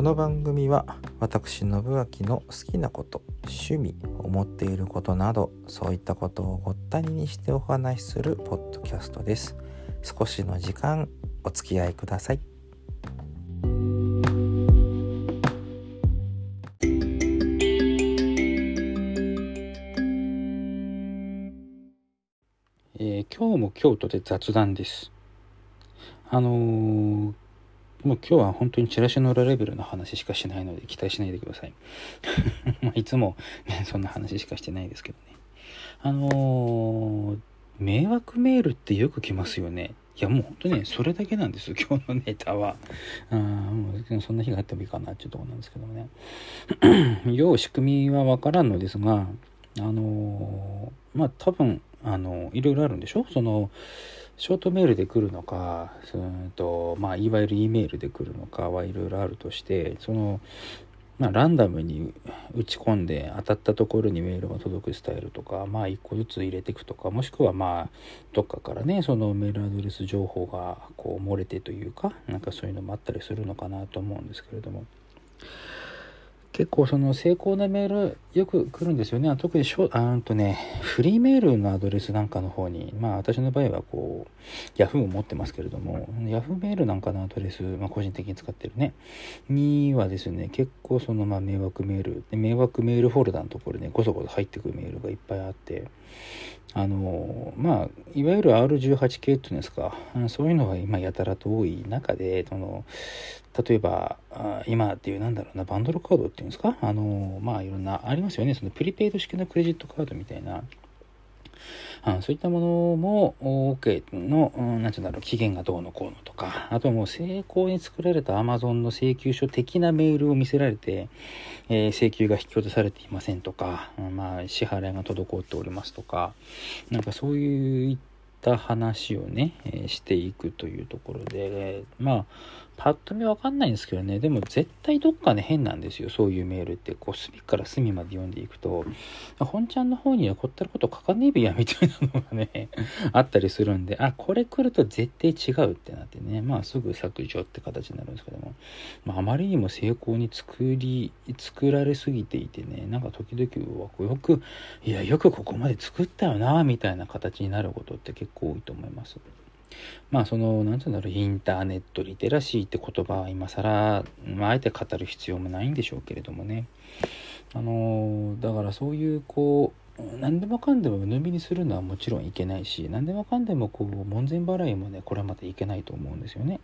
この番組は私信明の好きなこと趣味思っていることなどそういったことをごったににしてお話しするポッドキャストです少しの時間お付き合いくださいえー今日も京都で雑談です。あのーもう今日は本当にチラシの裏レベルの話しかしないので期待しないでください。まいつも、ね、そんな話しかしてないですけどね。あのー迷惑メールってよく来ますよね。いやもう本当ね、それだけなんですよ、今日のネタは。あもうそんな日があってもいいかなっていうところなんですけどもね。要仕組みはわからんのですが、あのーまあ多分、あのいろいろあるんでしょ？その、ショートメールで来るのか、そのとまあ、いわゆる E メールで来るのかはいろいろあるとして、その、まあ、ランダムに打ち込んで当たったところにメールが届くスタイルとか、まあ、1個ずつ入れていくとか、もしくはまあ、どっかからね、そのメールアドレス情報がこう漏れてというか、なんかそういうのもあったりするのかなと思うんですけれども。結構その成功なメールよく来るんですよね。特にしょあとね、フリーメールのアドレスなんかの方に、まあ私の場合はこう、Yahoo を持ってますけれども、Yahoo メールなんかのアドレス、まあ個人的に使ってるね、にはですね、結構そのまあ迷惑メール、迷惑メールフォルダのところにね、ごそごそ入ってくるメールがいっぱいあって、あのまあいわゆる R18 系っていうんですかそういうのが今やたらと多い中でその例えばあ今っていうなんだろうなバンドルカードっていうんですかあのまあいろんなありますよね。そのプリペイド式のクレジットカードみたいな。あそういったものも OK の、うん、なんていうんだろう期限がどうのこうのとかあとはもう成功に作られた Amazon の請求書的なメールを見せられて、えー請求が引き落とされていませんとか、うんまあ支払いが滞っておりますとかなんかそういった話をね、えーしていくというところで、まあパッと見わかんないんですけどね。でも絶対どっかね変なんですよ。そういうメールって。こう隅から隅まで読んでいくと。本ちゃんの方にはこったること書かねえべやみたいなのがね あったりするんで。あこれ来ると絶対違うってなってね。まあすぐ削除って形になるんですけども、まあ、あまりにも成功に作り作られすぎていてね。なんか時々はこうよくいやよくここまで作ったよなみたいな形になることって結構多いと思います。まあその何て言うんだろうインターネットリテラシーって言葉は今更、まあ、あえて語る必要もないんでしょうけれどもねあのだからそういうこう何でもかんでも鵜呑みにするのはもちろんいけないし何でもかんでもこう門前払いもねこれまたいけないと思うんですよね。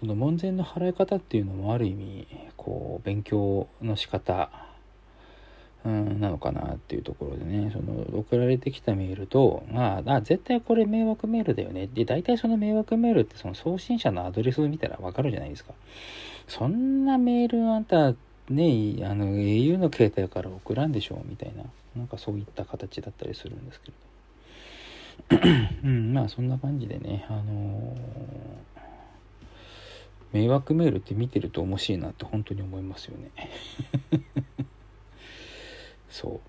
その門前の払い方っていうのもある意味こう勉強の仕方うん、なのかなっていうところでね。その送られてきたメールと、まあ、あ絶対これ迷惑メールだよね。で大体その迷惑メールってその送信者のアドレスを見たらわかるじゃないですか。そんなメールあんたねあの au の携帯から送らんでしょうみたいな。なんかそういった形だったりするんですけど。うんまあそんな感じでねあのー迷惑メールって見てると面白いなって本当に思いますよね。そう。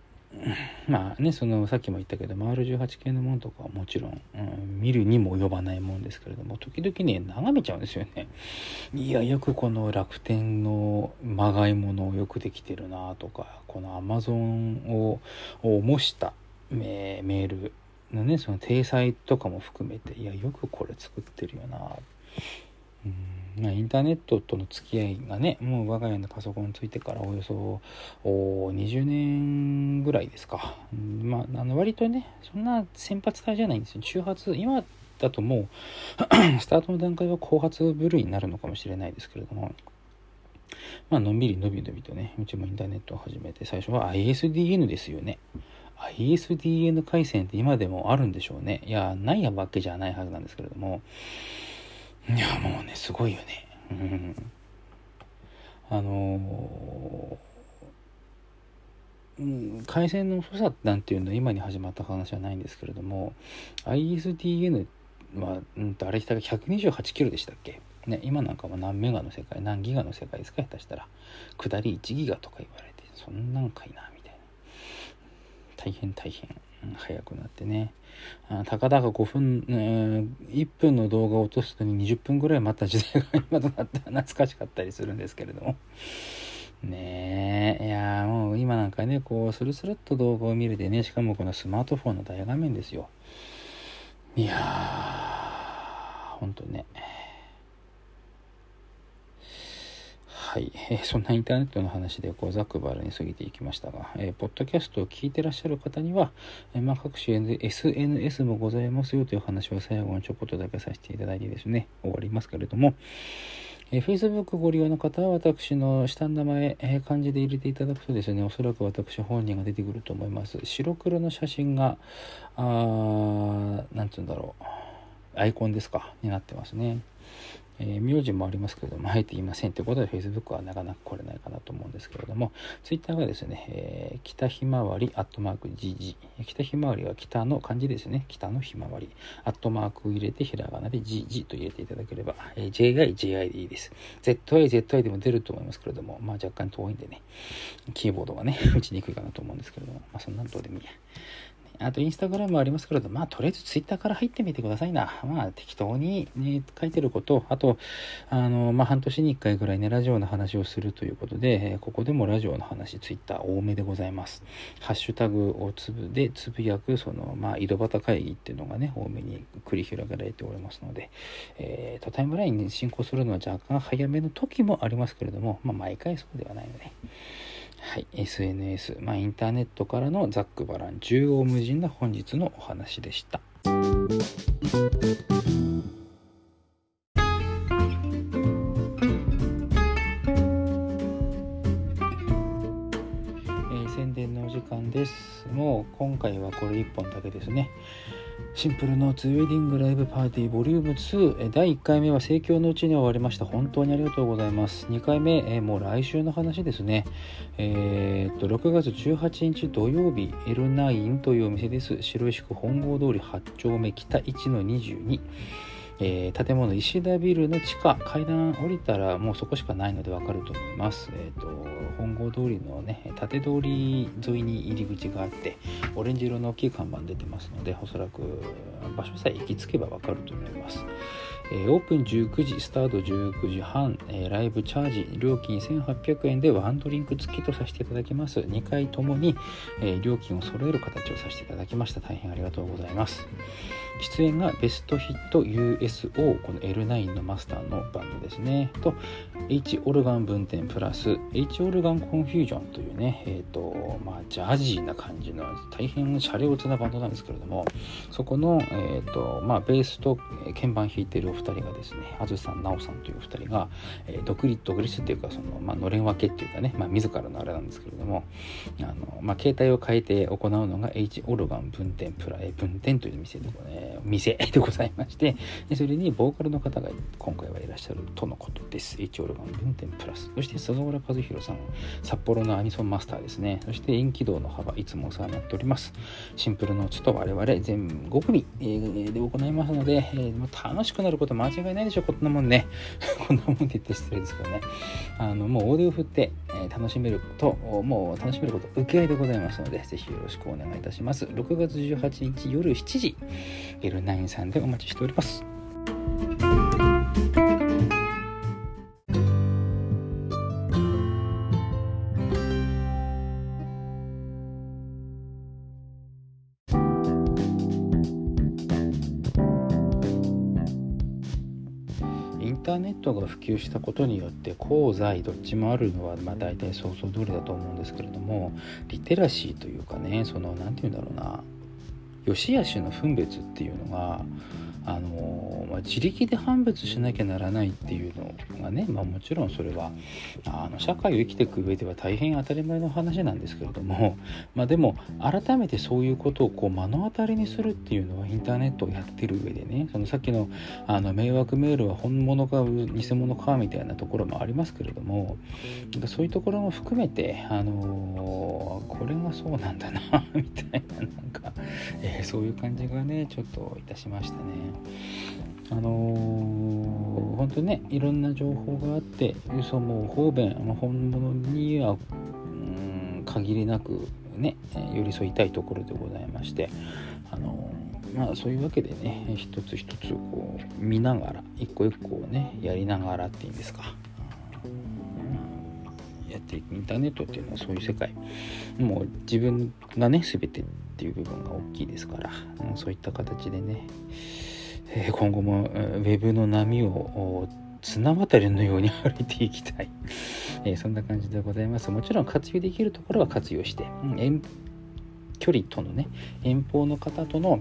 まあねそのさっきも言ったけど R18 系のものとかはもちろん、うん、見るにも及ばないもんですけれども時々ね眺めちゃうんですよね。いやよくこの楽天のまがいものをよくできてるなとかこの Amazon をを模したメメールのねその体裁とかも含めていやよくこれ作ってるよな。うん。まあ、インターネットとの付き合いがねもう我が家のパソコンについてからおよそお20年ぐらいですか、まあ、あの割とねそんな先発体じゃないんですよ。中発今だともう スタートの段階は後発部類になるのかもしれないですけれども。まあのんびりのびのびとねうちもインターネットを始めて最初は ISDN ですよね。ISDN 回線って今でもあるんでしょうね。いやないわけじゃないはずなんですけれども。いやもうねすごいよね。あのーうん、回線の遅さなんていうのは今に始まった話はないんですけれども ISDN は、うん、とあれしたら128キロでしたっけ？ね、今なんかも何メガの世界何ギガの世界ですか？下手したら。下り1ギガとか言われてそんなんかいなみたいな。大変大変、早くなってねたかだか5分、えー、1分の動画を落とすのに20分ぐらい待った時代が今となっては懐かしかったりするんですけれども。ねえ、いやもう今なんかね、こう、スルスルっと動画を見るでね、しかもこのスマートフォンの大画面ですよ。いやー、ほんとね。はい、えー、そんなインターネットの話でこうざっくばらに過ぎていきましたが、えー、ポッドキャストを聞いてらっしゃる方には、えー、まあ、各種 SNS もございますよという話を最後にちょこっとだけさせていただいてですね、終わりますけれども、えー、Facebook ご利用の方は私の下の名前、えー、漢字で入れていただくとですね、おそらく私本人が出てくると思います。白黒の写真が、あー、なんつうんだろう、アイコンですか、になってますね。えー、名字もありますけれども、あえていませんということで、Facebook はなかなか来れないかなと思うんですけれども、Twitter がですね、えー、北ひまわり、アットマーク GG。北ひまわりは北の漢字ですね。北のひまわり。アットマークを入れて、ひらがなで GG と入れていただければ、えー、JI、JI でいいです。ZI、ZI でも出ると思いますけれども、まあ若干遠いんでね、キーボードがね、打ちにくいかなと思うんですけれども、まあそんなんどうでもいいや。あとインスタグラムありますけれど、まあとりあえずツイッターから入ってみてくださいな。まあ適当に、ね、書いてること、あと、あの、まあ半年に1回ぐらいね、ラジオの話をするということで、ここでもラジオの話、ツイッター多めでございます。ハッシュタグをつぶでつぶやく、その、まあ井戸端会議っていうのがね、多めに繰り広げられておりますので、えー、と、タイムラインに進行するのは若干早めの時もありますけれども、まあ毎回そうではないので、はい、SNS、まあ、インターネットからのザックバラン縦横無尽な本日のお話でした。え宣伝のお時間です。もう今回はこれ1本だけですね。シンプルノーツウェディングライブパーティーボリューム2第1回目は盛況のうちに終わりました。本当にありがとうございます。2回目、えもう来週の話ですね。えー、っと6月18日土曜日 L9 というお店です。白石区本郷通り8丁目北1の22えー、建物石田ビルの地下階段降りたらもうそこしかないのでわかると思います、えーと、本郷通りのね縦通り沿いに入り口があってオレンジ色の大きい看板出てますのでおそらく場所さえ行き着けばわかると思います。えー、オープン19時、スタート19時半、えー、ライブチャージ、料金1800円でワンドリンク付きとさせていただきます。2回ともに、えー、料金を揃える形をさせていただきました。大変ありがとうございます。出演がベストヒット USO、この L9 のマスターのバンドですね。と、H オルガン分店プラス H オルガンコンフュージョンというね、えっ、ー、と、まあ、ジャージーな感じの大変シャレオツなバンドなんですけれども、そこの、えっ、ー、と、まあ、ベースと鍵盤弾いてるお二人がですね、あずさん、なおさんというお二人が、えー、独立、独立っていうか、その、まあ、のれん分けっていうかね、まあ、自らのあれなんですけれども、あの、まあ、携帯を変えて行うのが H オルガン分店プラ、え分店という店で、ね、店でございまして、それにボーカルの方が今回はいらっしゃるとのことです。H オルガン分店プラス。そして菅原和弘さん、札幌のアニソンマスターですね。そして遠軌道の幅、いつもお世話になっております。シンプルノーツと我々全5組で行いますので、えー、楽しくなること間違いないでしょ、こんなもんね。こんなもんって言って失礼ですけどね。あの、もうオーディオ振って、え、楽しめると、もう楽しめること受け合いでございますので、ぜひよろしくお願いいたします。6月18日夜7時、エルナインさんでお待ちしております。ンターネットが普及したことによって功罪どっちもあるのはまあ大体想像通りだと思うんですけれどもリテラシーというかねその何て言うんだろうな。良し悪しの分別っていうのがあのまあ、自力で判別しなきゃならないっていうのがね、まあ、もちろんそれはあの社会を生きていく上では大変当たり前の話なんですけれども、まあ、でも改めてそういうことをこう目の当たりにするっていうのはインターネットをやってる上でねそのさっきのあの迷惑メールは本物か偽物かみたいなところもありますけれどもそういうところも含めて、あのー、これがそうなんだな みたいななんか、えー、そういう感じがねちょっといたしましたね。あのー、本当ねいろんな情報があって嘘も方便本物には、うん、限りなくね寄り添いたいところでございまして、あのまあそういうわけでね一つ一つこう見ながら一個一個ねやりながらっていうんですか。やっていくインターネットっていうのはそういう世界。もう自分がね全てっていう部分が大きいですから、そういった形でね、え、今後もウェブの波を綱渡りのように歩いていきたい、え、そんな感じでございます。もちろん活用できるところは活用して、うん、距離とのね遠方の方との、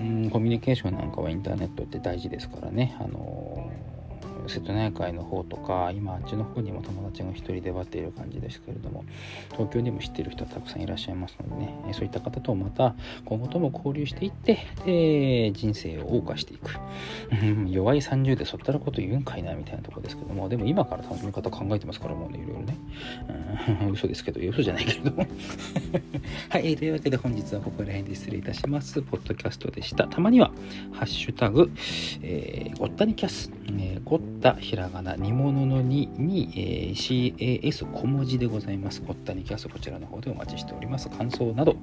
うん、コミュニケーションなんかはインターネットって大事ですからね。あのー瀬戸内海の方とか今あっちの方にも友達が1人で割っている感じですけれども東京にも知ってる人はたくさんいらっしゃいますのでねそういった方とまた今後とも交流していってで人生を謳歌していく。弱い30でそったらこと言うんかいなみたいなとこですけどもでも今から楽しみ方考えてますからもうねいろいろね、うん、嘘ですけど嘘じゃないけれども。はい、というわけで本日はここら辺で失礼いたします。ポッドキャストでした。たまにはハッシュタグ、えー、ごったにキャス、えー、凝ったひらがな煮物の2に、えー、CAS 小文字でございます。凝ったにキャスこちらの方でお待ちしております。感想など、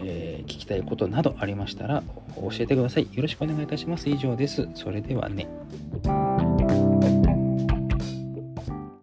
えー、聞きたいことなどありましたら教えてください。よろしくお願いいたします。以上です。それではね。